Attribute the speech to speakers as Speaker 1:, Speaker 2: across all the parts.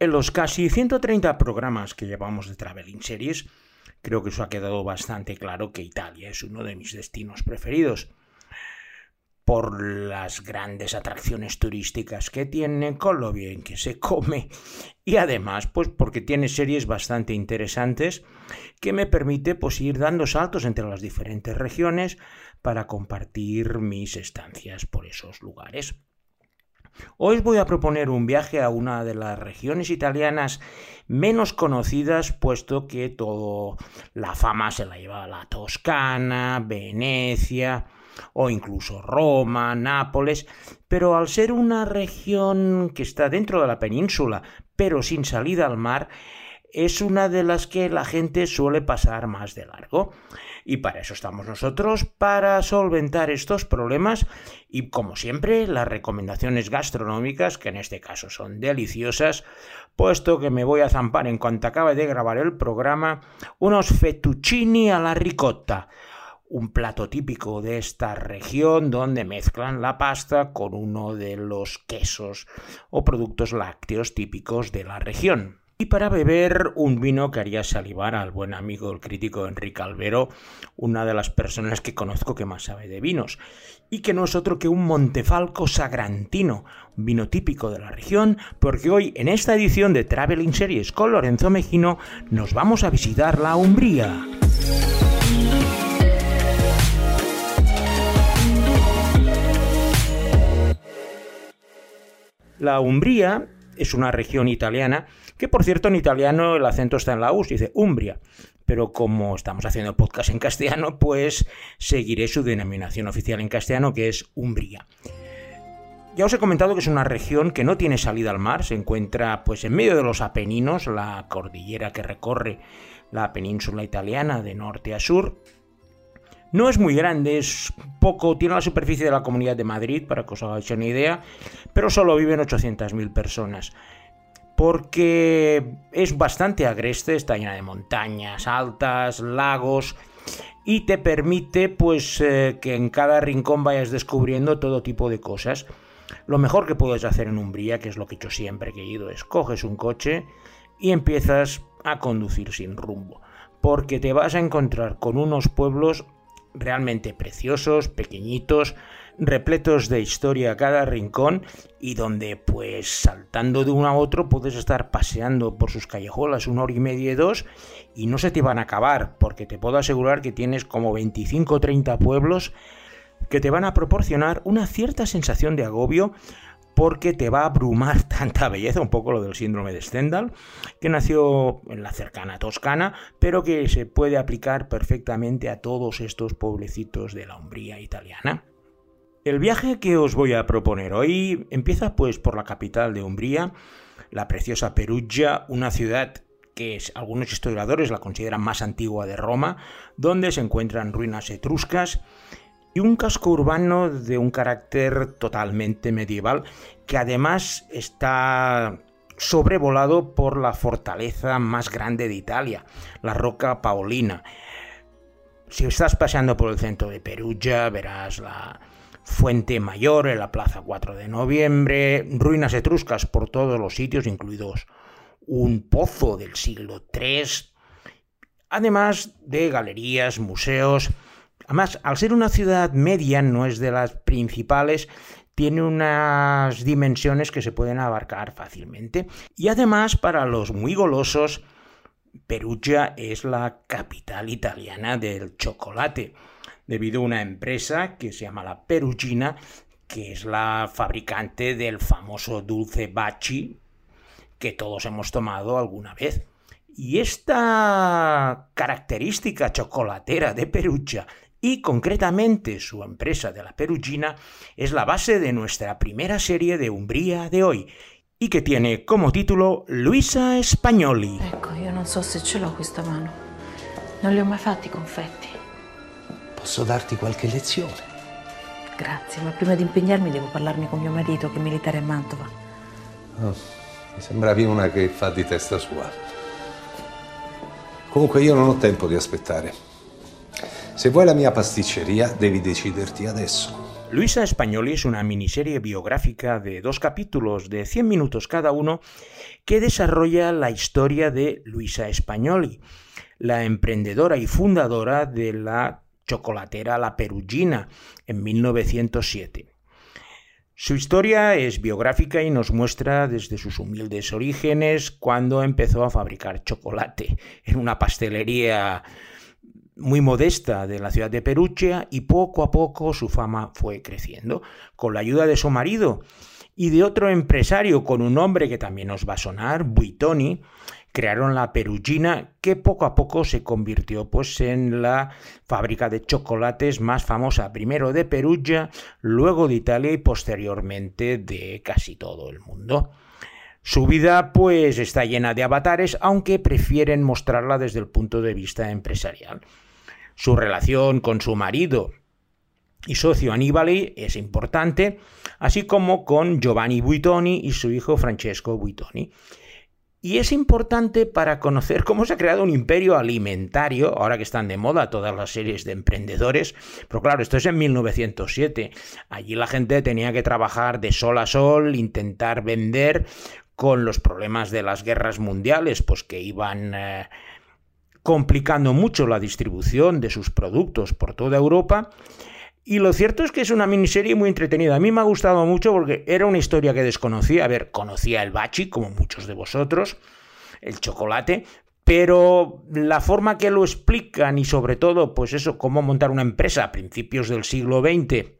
Speaker 1: En los casi 130 programas que llevamos de Traveling Series, creo que eso ha quedado bastante claro que Italia es uno de mis destinos preferidos por las grandes atracciones turísticas que tiene, con lo bien que se come y además pues porque tiene series bastante interesantes que me permite pues ir dando saltos entre las diferentes regiones para compartir mis estancias por esos lugares. Hoy voy a proponer un viaje a una de las regiones italianas menos conocidas, puesto que toda la fama se la lleva a la Toscana, Venecia, o incluso Roma, Nápoles, pero al ser una región que está dentro de la península, pero sin salida al mar, es una de las que la gente suele pasar más de largo. Y para eso estamos nosotros, para solventar estos problemas y como siempre las recomendaciones gastronómicas, que en este caso son deliciosas, puesto que me voy a zampar en cuanto acabe de grabar el programa, unos fettuccini a la ricotta un plato típico de esta región donde mezclan la pasta con uno de los quesos o productos lácteos típicos de la región. Y para beber un vino que haría salivar al buen amigo el crítico Enrique Albero, una de las personas que conozco que más sabe de vinos, y que no es otro que un Montefalco Sagrantino, vino típico de la región, porque hoy en esta edición de Traveling Series con Lorenzo Mejino nos vamos a visitar la Umbría. La Umbría es una región italiana, que por cierto en italiano el acento está en la U, se dice Umbria, pero como estamos haciendo podcast en castellano, pues seguiré su denominación oficial en castellano, que es Umbria. Ya os he comentado que es una región que no tiene salida al mar, se encuentra pues en medio de los Apeninos, la cordillera que recorre la península italiana de norte a sur, no es muy grande, es poco, tiene la superficie de la Comunidad de Madrid, para que os hagáis una idea, pero solo viven 800.000 personas. Porque es bastante agreste, está llena de montañas altas, lagos, y te permite pues eh, que en cada rincón vayas descubriendo todo tipo de cosas. Lo mejor que puedes hacer en Umbría, que es lo que hecho siempre que he ido, es coges un coche y empiezas a conducir sin rumbo. Porque te vas a encontrar con unos pueblos realmente preciosos, pequeñitos, repletos de historia a cada rincón y donde pues saltando de uno a otro puedes estar paseando por sus callejuelas una hora y media y dos y no se te van a acabar porque te puedo asegurar que tienes como 25 o 30 pueblos que te van a proporcionar una cierta sensación de agobio porque te va a abrumar tanta belleza, un poco lo del síndrome de Stendhal, que nació en la cercana Toscana, pero que se puede aplicar perfectamente a todos estos pueblecitos de la Umbría italiana. El viaje que os voy a proponer hoy empieza pues por la capital de Umbría, la preciosa Perugia, una ciudad que algunos historiadores la consideran más antigua de Roma, donde se encuentran ruinas etruscas y un casco urbano de un carácter totalmente medieval que además está sobrevolado por la fortaleza más grande de Italia, la Roca Paolina. Si estás paseando por el centro de Perugia, verás la Fuente Mayor en la Plaza 4 de Noviembre, ruinas etruscas por todos los sitios, incluidos un pozo del siglo III, además de galerías, museos, Además, al ser una ciudad media, no es de las principales, tiene unas dimensiones que se pueden abarcar fácilmente. Y además, para los muy golosos, Perugia es la capital italiana del chocolate, debido a una empresa que se llama la Perugina, que es la fabricante del famoso dulce Baci que todos hemos tomado alguna vez. Y esta característica chocolatera de Perugia y concretamente su empresa de la Perugina es la base de nuestra primera serie de Umbría de hoy y que tiene como título Luisa Spagnoli.
Speaker 2: Ecco, io non so se ce l'ho questa mano. Non li ho mai fatti confetti.
Speaker 3: Posso darti qualche lezione?
Speaker 2: Grazie, ma prima di impegnarmi devo parlarmi con mio marito che è militare a Mantova.
Speaker 3: Oh, mi sembravi una che fa di testa sua. Comunque io non ho tempo di aspettare. Se vuoi la mia pasticceria, devi deciderti adesso.
Speaker 1: Luisa Españoli es una miniserie biográfica de dos capítulos de 100 minutos cada uno que desarrolla la historia de Luisa Españoli, la emprendedora y fundadora de la chocolatera La Perugina en 1907. Su historia es biográfica y nos muestra desde sus humildes orígenes cuando empezó a fabricar chocolate en una pastelería muy modesta de la ciudad de Perugia y poco a poco su fama fue creciendo. Con la ayuda de su marido y de otro empresario con un nombre que también nos va a sonar, Buitoni, crearon la Perugina que poco a poco se convirtió pues en la fábrica de chocolates más famosa, primero de Perugia, luego de Italia y posteriormente de casi todo el mundo. Su vida pues está llena de avatares, aunque prefieren mostrarla desde el punto de vista empresarial. Su relación con su marido y socio Annibali es importante, así como con Giovanni Buitoni y su hijo Francesco Buitoni. Y es importante para conocer cómo se ha creado un imperio alimentario, ahora que están de moda todas las series de emprendedores. Pero claro, esto es en 1907. Allí la gente tenía que trabajar de sol a sol, intentar vender con los problemas de las guerras mundiales, pues que iban eh, complicando mucho la distribución de sus productos por toda Europa. Y lo cierto es que es una miniserie muy entretenida. A mí me ha gustado mucho porque era una historia que desconocía. A ver, conocía el bachi, como muchos de vosotros, el chocolate, pero la forma que lo explican y sobre todo, pues eso, cómo montar una empresa a principios del siglo XX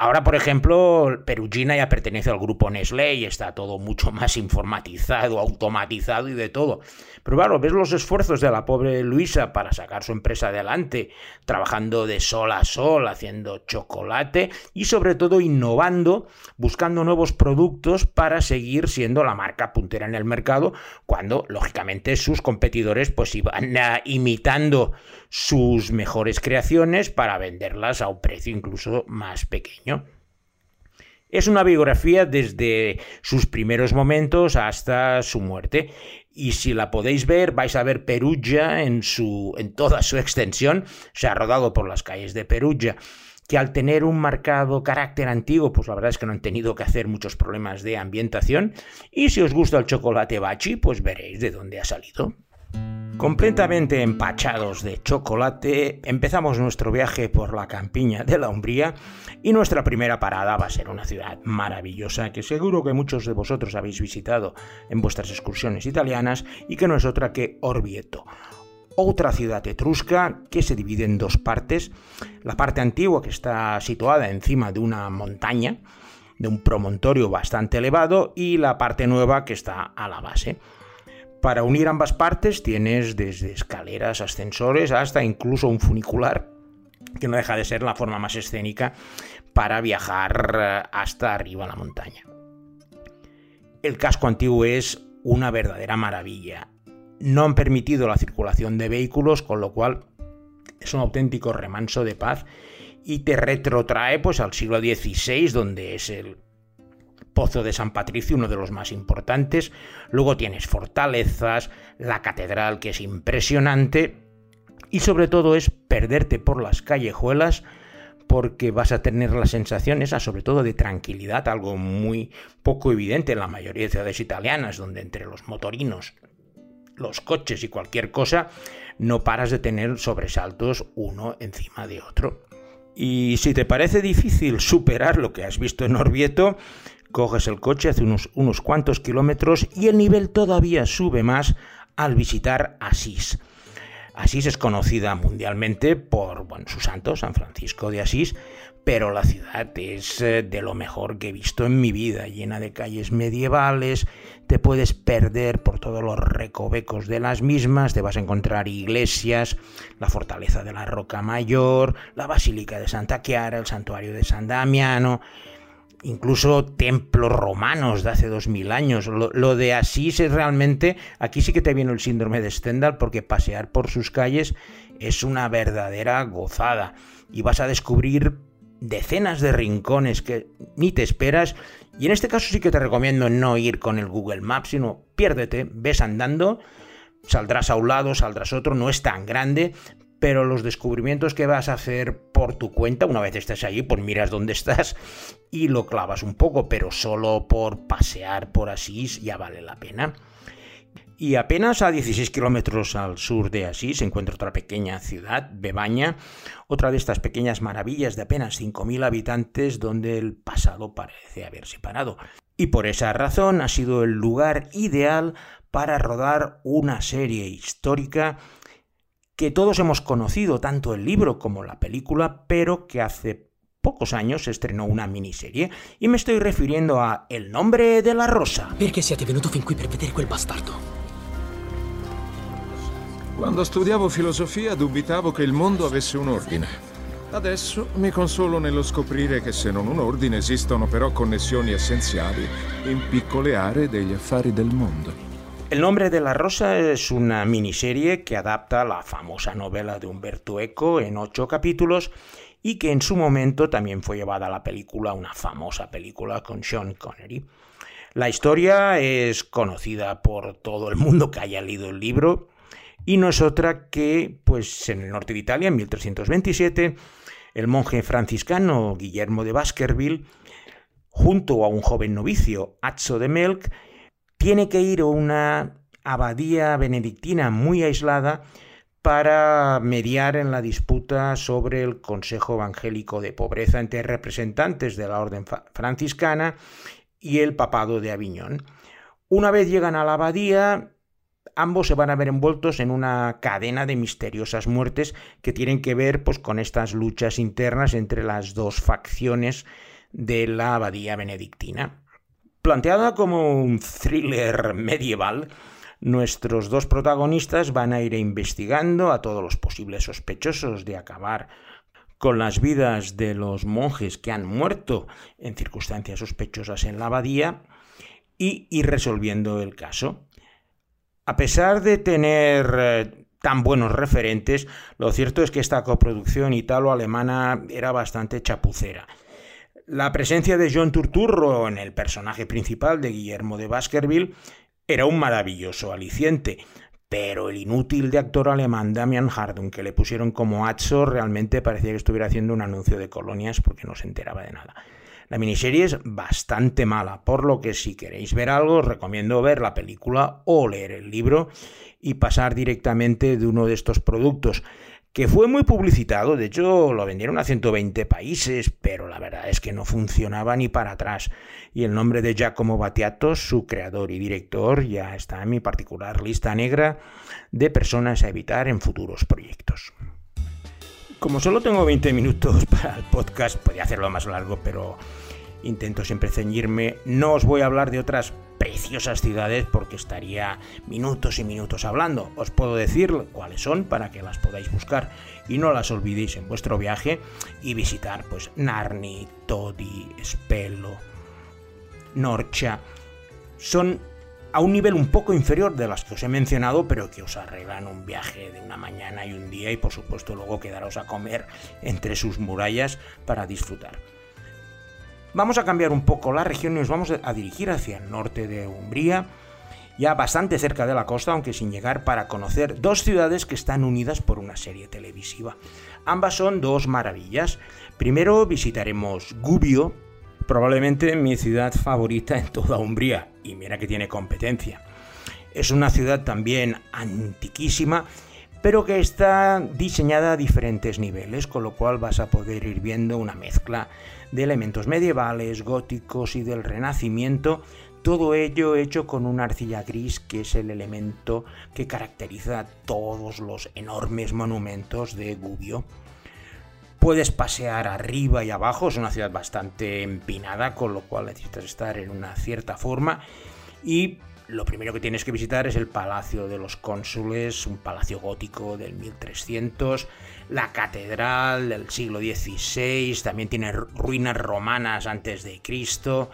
Speaker 1: Ahora, por ejemplo, Perugina ya pertenece al grupo Nestlé y está todo mucho más informatizado, automatizado y de todo. Pero claro, ves los esfuerzos de la pobre Luisa para sacar su empresa adelante, trabajando de sol a sol, haciendo chocolate y sobre todo innovando, buscando nuevos productos para seguir siendo la marca puntera en el mercado, cuando lógicamente sus competidores pues iban imitando sus mejores creaciones para venderlas a un precio incluso más pequeño. Es una biografía desde sus primeros momentos hasta su muerte. Y si la podéis ver, vais a ver Perugia en, su, en toda su extensión. Se ha rodado por las calles de Perugia que al tener un marcado carácter antiguo, pues la verdad es que no han tenido que hacer muchos problemas de ambientación. Y si os gusta el chocolate bachi, pues veréis de dónde ha salido. Completamente empachados de chocolate, empezamos nuestro viaje por la campiña de la Umbría y nuestra primera parada va a ser una ciudad maravillosa que seguro que muchos de vosotros habéis visitado en vuestras excursiones italianas y que no es otra que Orvieto. Otra ciudad etrusca que se divide en dos partes. La parte antigua que está situada encima de una montaña, de un promontorio bastante elevado, y la parte nueva que está a la base. Para unir ambas partes tienes desde escaleras, ascensores, hasta incluso un funicular, que no deja de ser la forma más escénica para viajar eh, hasta arriba a la montaña. El casco antiguo es una verdadera maravilla. No han permitido la circulación de vehículos, con lo cual es un auténtico remanso de paz y te retrotrae pues al siglo XVI, donde es el Pozo de San Patricio, uno de los más importantes. Luego tienes fortalezas, la catedral que es impresionante. Y sobre todo es perderte por las callejuelas porque vas a tener la sensación esa sobre todo de tranquilidad, algo muy poco evidente en la mayoría de ciudades italianas, donde entre los motorinos, los coches y cualquier cosa, no paras de tener sobresaltos uno encima de otro. Y si te parece difícil superar lo que has visto en Orvieto, Coges el coche hace unos, unos cuantos kilómetros y el nivel todavía sube más al visitar Asís. Asís es conocida mundialmente por bueno, su santo, San Francisco de Asís, pero la ciudad es eh, de lo mejor que he visto en mi vida, llena de calles medievales, te puedes perder por todos los recovecos de las mismas, te vas a encontrar iglesias, la fortaleza de la Roca Mayor, la Basílica de Santa Chiara, el santuario de San Damiano, incluso templos romanos de hace dos mil años. Lo, de Asís es realmente, aquí sí que te viene el síndrome de Stendhal porque pasear por sus calles es una verdadera gozada y vas a descubrir decenas de rincones que ni te esperas y en este caso sí que te recomiendo no ir con el Google Maps, sino piérdete, ves andando, saldrás a un lado, saldrás a otro, no es tan grande, pero los descubrimientos que vas a hacer por tu cuenta, una vez estés allí, pues miras dónde estás y lo clavas un poco, pero solo por pasear por Asís ya vale la pena. Y apenas a 16 kilómetros al sur de Asís se encuentra otra pequeña ciudad, Bebaña, otra de estas pequeñas maravillas de apenas 5.000 habitantes donde el pasado parece haberse parado. Y por esa razón ha sido el lugar ideal para rodar una serie histórica que todos hemos conocido, tanto el libro como la película, pero que hace pocos años se estrenó una miniserie y me estoy refiriendo a El nombre de la rosa.
Speaker 4: Perché siete venuto fin qui per vedere quel bastardo?
Speaker 5: Quando studiavo filosofia dubitavo che il mondo avesse un ordine. Adesso mi consolo nello scoprire che se non un ordine esistono però connessioni essenziali in piccole aree degli affari del mondo.
Speaker 1: El nombre de la rosa es una miniserie que adapta la famosa novela de Umberto Eco en ocho capítulos y que en su momento también fue llevada a la película, una famosa película con Sean Connery. La historia es conocida por todo el mundo que haya leído el libro y no es otra que, pues en el norte de Italia, en 1327, el monje franciscano Guillermo de Baskerville, junto a un joven novicio, Azzo de Melk, tiene que ir a una abadía benedictina muy aislada para mediar en la disputa sobre el Consejo Evangélico de Pobreza entre representantes de la Orden franciscana y el Papado de Aviñón. Una vez llegan a la abadía, ambos se van a ver envueltos en una cadena de misteriosas muertes que tienen que ver pues, con estas luchas internas entre las dos facciones de la abadía benedictina. Planteada como un thriller medieval, nuestros dos protagonistas van a ir investigando a todos los posibles sospechosos de acabar con las vidas de los monjes que han muerto en circunstancias sospechosas en la abadía y ir resolviendo el caso. A pesar de tener eh, tan buenos referentes, lo cierto es que esta coproducción italo-alemana era bastante chapucera. La presencia de John Turturro en el personaje principal de Guillermo de Baskerville era un maravilloso aliciente, pero el inútil de actor alemán Damian Hardung que le pusieron como Atzo realmente parecía que estuviera haciendo un anuncio de colonias porque no se enteraba de nada. La miniserie es bastante mala, por lo que si queréis ver algo os recomiendo ver la película o leer el libro y pasar directamente de uno de estos productos que fue muy publicitado, de hecho lo vendieron a 120 países, pero la verdad es que no funcionaba ni para atrás. Y el nombre de Giacomo Battiato, su creador y director, ya está en mi particular lista negra de personas a evitar en futuros proyectos. Como solo tengo 20 minutos para el podcast, podría hacerlo más largo, pero intento siempre ceñirme. No os voy a hablar de otras preciosas ciudades porque estaría minutos y minutos hablando. Os puedo decir cuáles son para que las podáis buscar y no las olvidéis en vuestro viaje y visitar pues Narni, Todi, Spello, Norcha. Son a un nivel un poco inferior de las que os he mencionado, pero que os arreglan un viaje de una mañana y un día y por supuesto luego quedaros a comer entre sus murallas para disfrutar. Vamos a cambiar un poco la región y nos vamos a dirigir hacia el norte de Umbría, ya bastante cerca de la costa, aunque sin llegar, para conocer dos ciudades que están unidas por una serie televisiva. Ambas son dos maravillas. Primero visitaremos Gubbio, probablemente mi ciudad favorita en toda Umbría, y mira que tiene competencia. Es una ciudad también antiquísima, pero que está diseñada a diferentes niveles, con lo cual vas a poder ir viendo una mezcla de elementos medievales, góticos y del Renacimiento, todo ello hecho con una arcilla gris que es el elemento que caracteriza todos los enormes monumentos de Gubbio. Puedes pasear arriba y abajo, es una ciudad bastante empinada, con lo cual necesitas estar en una cierta forma. Y lo primero que tienes que visitar es el Palacio de los Cónsules, un palacio gótico del 1300, la catedral del siglo XVI, también tiene ruinas romanas antes de Cristo.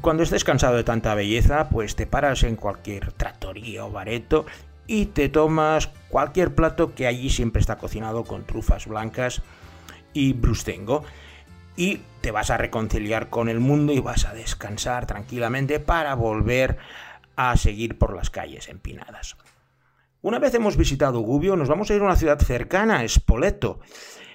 Speaker 1: Cuando estés cansado de tanta belleza, pues te paras en cualquier trattoria o bareto y te tomas cualquier plato que allí siempre está cocinado con trufas blancas y brustengo. Y te vas a reconciliar con el mundo y vas a descansar tranquilamente para volver a seguir por las calles empinadas. Una vez hemos visitado Gubbio, nos vamos a ir a una ciudad cercana, Spoleto,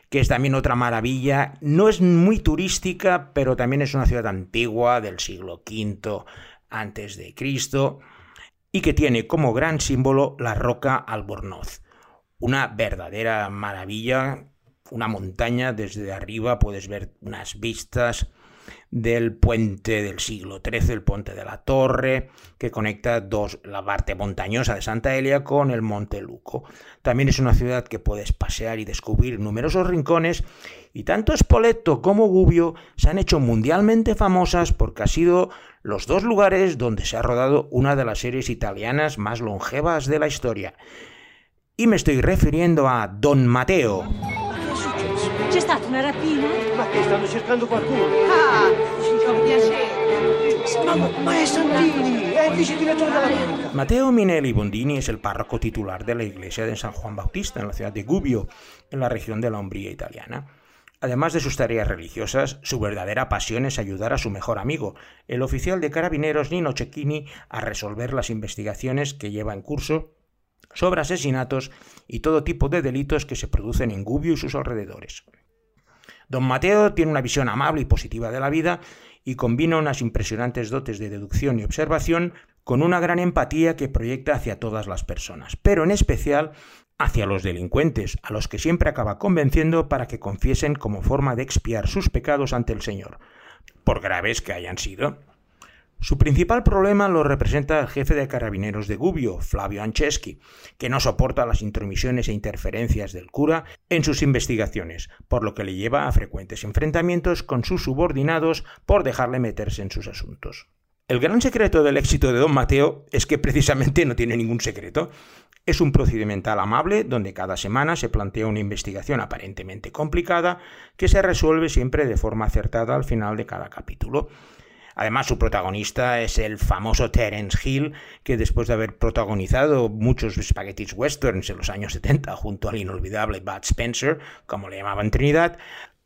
Speaker 1: que es también otra maravilla. No es muy turística, pero también es una ciudad antigua del siglo V antes de Cristo y que tiene como gran símbolo la roca Albornoz. Una verdadera maravilla, una montaña desde arriba puedes ver unas vistas del puente del siglo XIII, el puente de la Torre, que conecta dos, la parte montañosa de Santa Elia con el Monte Luco. También es una ciudad que puedes pasear y descubrir numerosos rincones, y tanto Spoleto como Gubbio se han hecho mundialmente famosas porque ha sido los dos lugares donde se ha rodado una de las series italianas más longevas de la historia. Y me estoy refiriendo a Don Mateo.
Speaker 6: C'è stata una rapina?
Speaker 7: Ma che stanno cercando qualcuno?
Speaker 6: Ah, ci fa piacere.
Speaker 7: Ma, ma è Santini, è il vice direttore della clinica.
Speaker 1: Mateo Minelli Bondini es el párroco titular de la iglesia de San Juan Bautista en la ciudad de Gubbio, en la región de la Umbría italiana. Además de sus tareas religiosas, su verdadera pasión es ayudar a su mejor amigo, el oficial de carabineros Nino Cecchini, a resolver las investigaciones que lleva en curso sobre asesinatos y todo tipo de delitos que se producen en Gubbio y sus alrededores. Don Mateo tiene una visión amable y positiva de la vida y combina unas impresionantes dotes de deducción y observación con una gran empatía que proyecta hacia todas las personas, pero en especial hacia los delincuentes, a los que siempre acaba convenciendo para que confiesen como forma de expiar sus pecados ante el Señor, por graves que hayan sido. Su principal problema lo representa el jefe de carabineros de Gubbio, Flavio Ancheschi, que no soporta las intromisiones e interferencias del cura en sus investigaciones, por lo que le lleva a frecuentes enfrentamientos con sus subordinados por dejarle meterse en sus asuntos. El gran secreto del éxito de don Mateo es que precisamente no tiene ningún secreto. Es un procedimental amable donde cada semana se plantea una investigación aparentemente complicada que se resuelve siempre de forma acertada al final de cada capítulo. Además, su protagonista es el famoso Terence Hill, que después de haber protagonizado muchos spaghettis westerns en los años 70 junto al inolvidable Bud Spencer, como le llamaban Trinidad,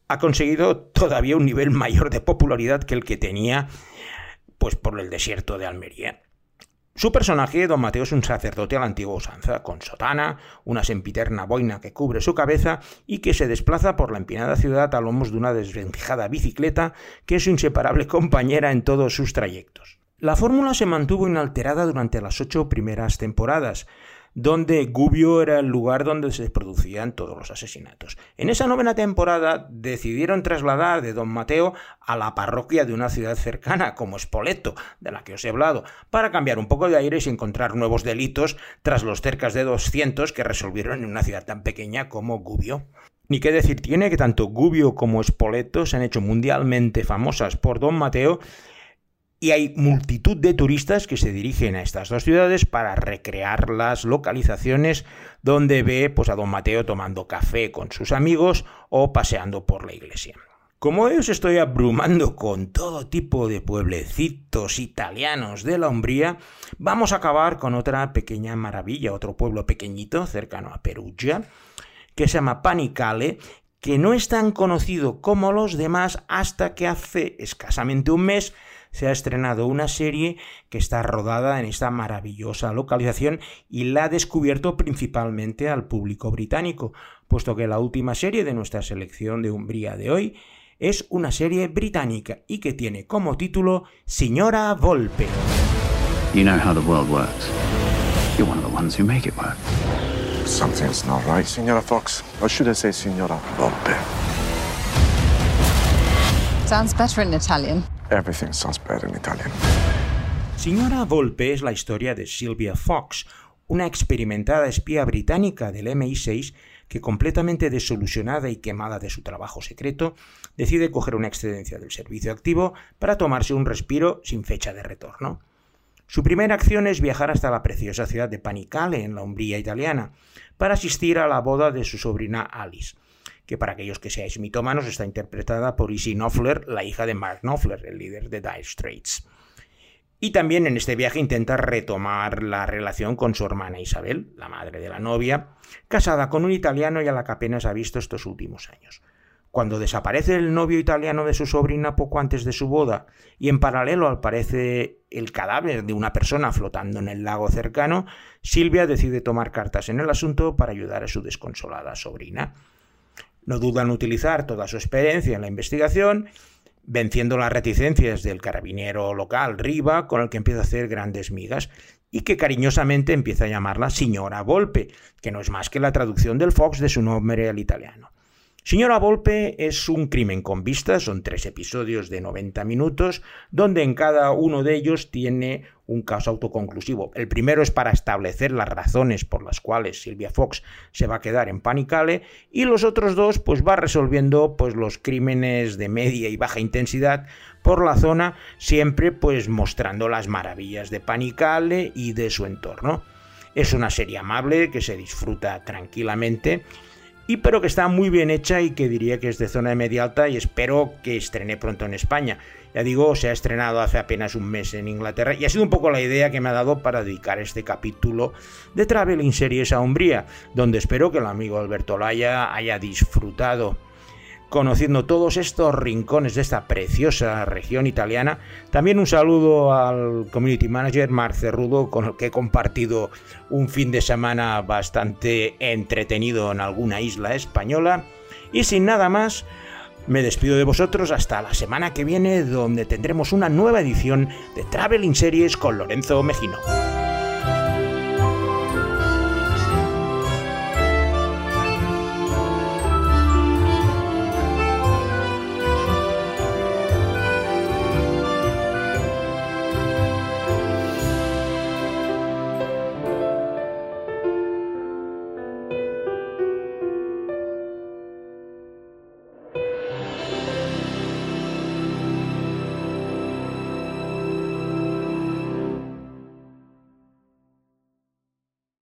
Speaker 1: ha conseguido todavía un nivel mayor de popularidad que el que tenía pues por el desierto de Almería. Su personaje, don Mateo, es un sacerdote a la antigua usanza, con sotana, una sempiterna boina que cubre su cabeza y que se desplaza por la empinada ciudad a lomos de una desvencijada bicicleta que es su inseparable compañera en todos sus trayectos. La fórmula se mantuvo inalterada durante las ocho primeras temporadas, donde Gubbio era el lugar donde se producían todos los asesinatos. En esa novena temporada decidieron trasladar de Don Mateo a la parroquia de una ciudad cercana, como Spoleto, de la que os he hablado, para cambiar un poco de aire y encontrar nuevos delitos tras los cercas de 200 que resolvieron en una ciudad tan pequeña como Gubbio. Ni qué decir tiene que tanto Gubbio como Spoleto se han hecho mundialmente famosas por Don Mateo y hay multitud de turistas que se dirigen a estas dos ciudades para recrear las localizaciones donde ve pues, a don Mateo tomando café con sus amigos o paseando por la iglesia. Como os estoy abrumando con todo tipo de pueblecitos italianos de la Umbría, vamos a acabar con otra pequeña maravilla, otro pueblo pequeñito cercano a Perugia, que se llama Panicale, que no es tan conocido como los demás hasta que hace escasamente un mes se ha estrenado una serie que está rodada en esta maravillosa localización y la ha descubierto principalmente al público británico, puesto que la última serie de nuestra selección de Umbría de hoy es una serie británica y que tiene como título Señora Volpe.
Speaker 8: You know how the world works. You're one of the ones who make it work.
Speaker 9: Something's not right, Signora Fox. Or should I say Signora Volpe?
Speaker 10: Sounds better in Italian.
Speaker 9: Everything sounds better in Italian.
Speaker 1: Señora Volpe es la historia de Sylvia Fox, una experimentada espía británica del MI6 que completamente desolucionada y quemada de su trabajo secreto, decide coger una excedencia del servicio activo para tomarse un respiro sin fecha de retorno. Su primera acción es viajar hasta la preciosa ciudad de Panicale, en la Umbría italiana, para asistir a la boda de su sobrina Alice, que para aquellos que seáis mitómanos está interpretada por Izzy Knopfler, la hija de Mark Knopfler, el líder de Dire Straits. Y también en este viaje intenta retomar la relación con su hermana Isabel, la madre de la novia, casada con un italiano y a la que apenas ha visto estos últimos años. Cuando desaparece el novio italiano de su sobrina poco antes de su boda y en paralelo aparece el cadáver de una persona flotando en el lago cercano, Silvia decide tomar cartas en el asunto para ayudar a su desconsolada sobrina. No dudan en utilizar toda su experiencia en la investigación, venciendo las reticencias del carabinero local Riva, con el que empieza a hacer grandes migas, y que cariñosamente empieza a llamarla señora Volpe, que no es más que la traducción del Fox de su nombre al italiano. Señora Volpe es un crimen con vistas, son tres episodios de 90 minutos, donde en cada uno de ellos tiene un caso autoconclusivo. El primero es para establecer las razones por las cuales Silvia Fox se va a quedar en Panicale y los otros dos pues va resolviendo pues los crímenes de media y baja intensidad por la zona, siempre pues mostrando las maravillas de Panicale y de su entorno. Es una serie amable que se disfruta tranquilamente y pero que está muy bien hecha y que diría que es de zona de media alta y espero que estrene pronto en España. Ya digo, se ha estrenado hace apenas un mes en Inglaterra y ha sido un poco la idea que me ha dado para dedicar este capítulo de Traveling Series a Umbría, donde espero que el amigo Alberto Laya haya disfrutado conociendo todos estos rincones de esta preciosa región italiana. También un saludo al community manager Marc Cerrudo, con el que he compartido un fin de semana bastante entretenido en alguna isla española. Y sin nada más, me despido de vosotros hasta la semana que viene, donde tendremos una nueva edición de Traveling Series con Lorenzo Mejino.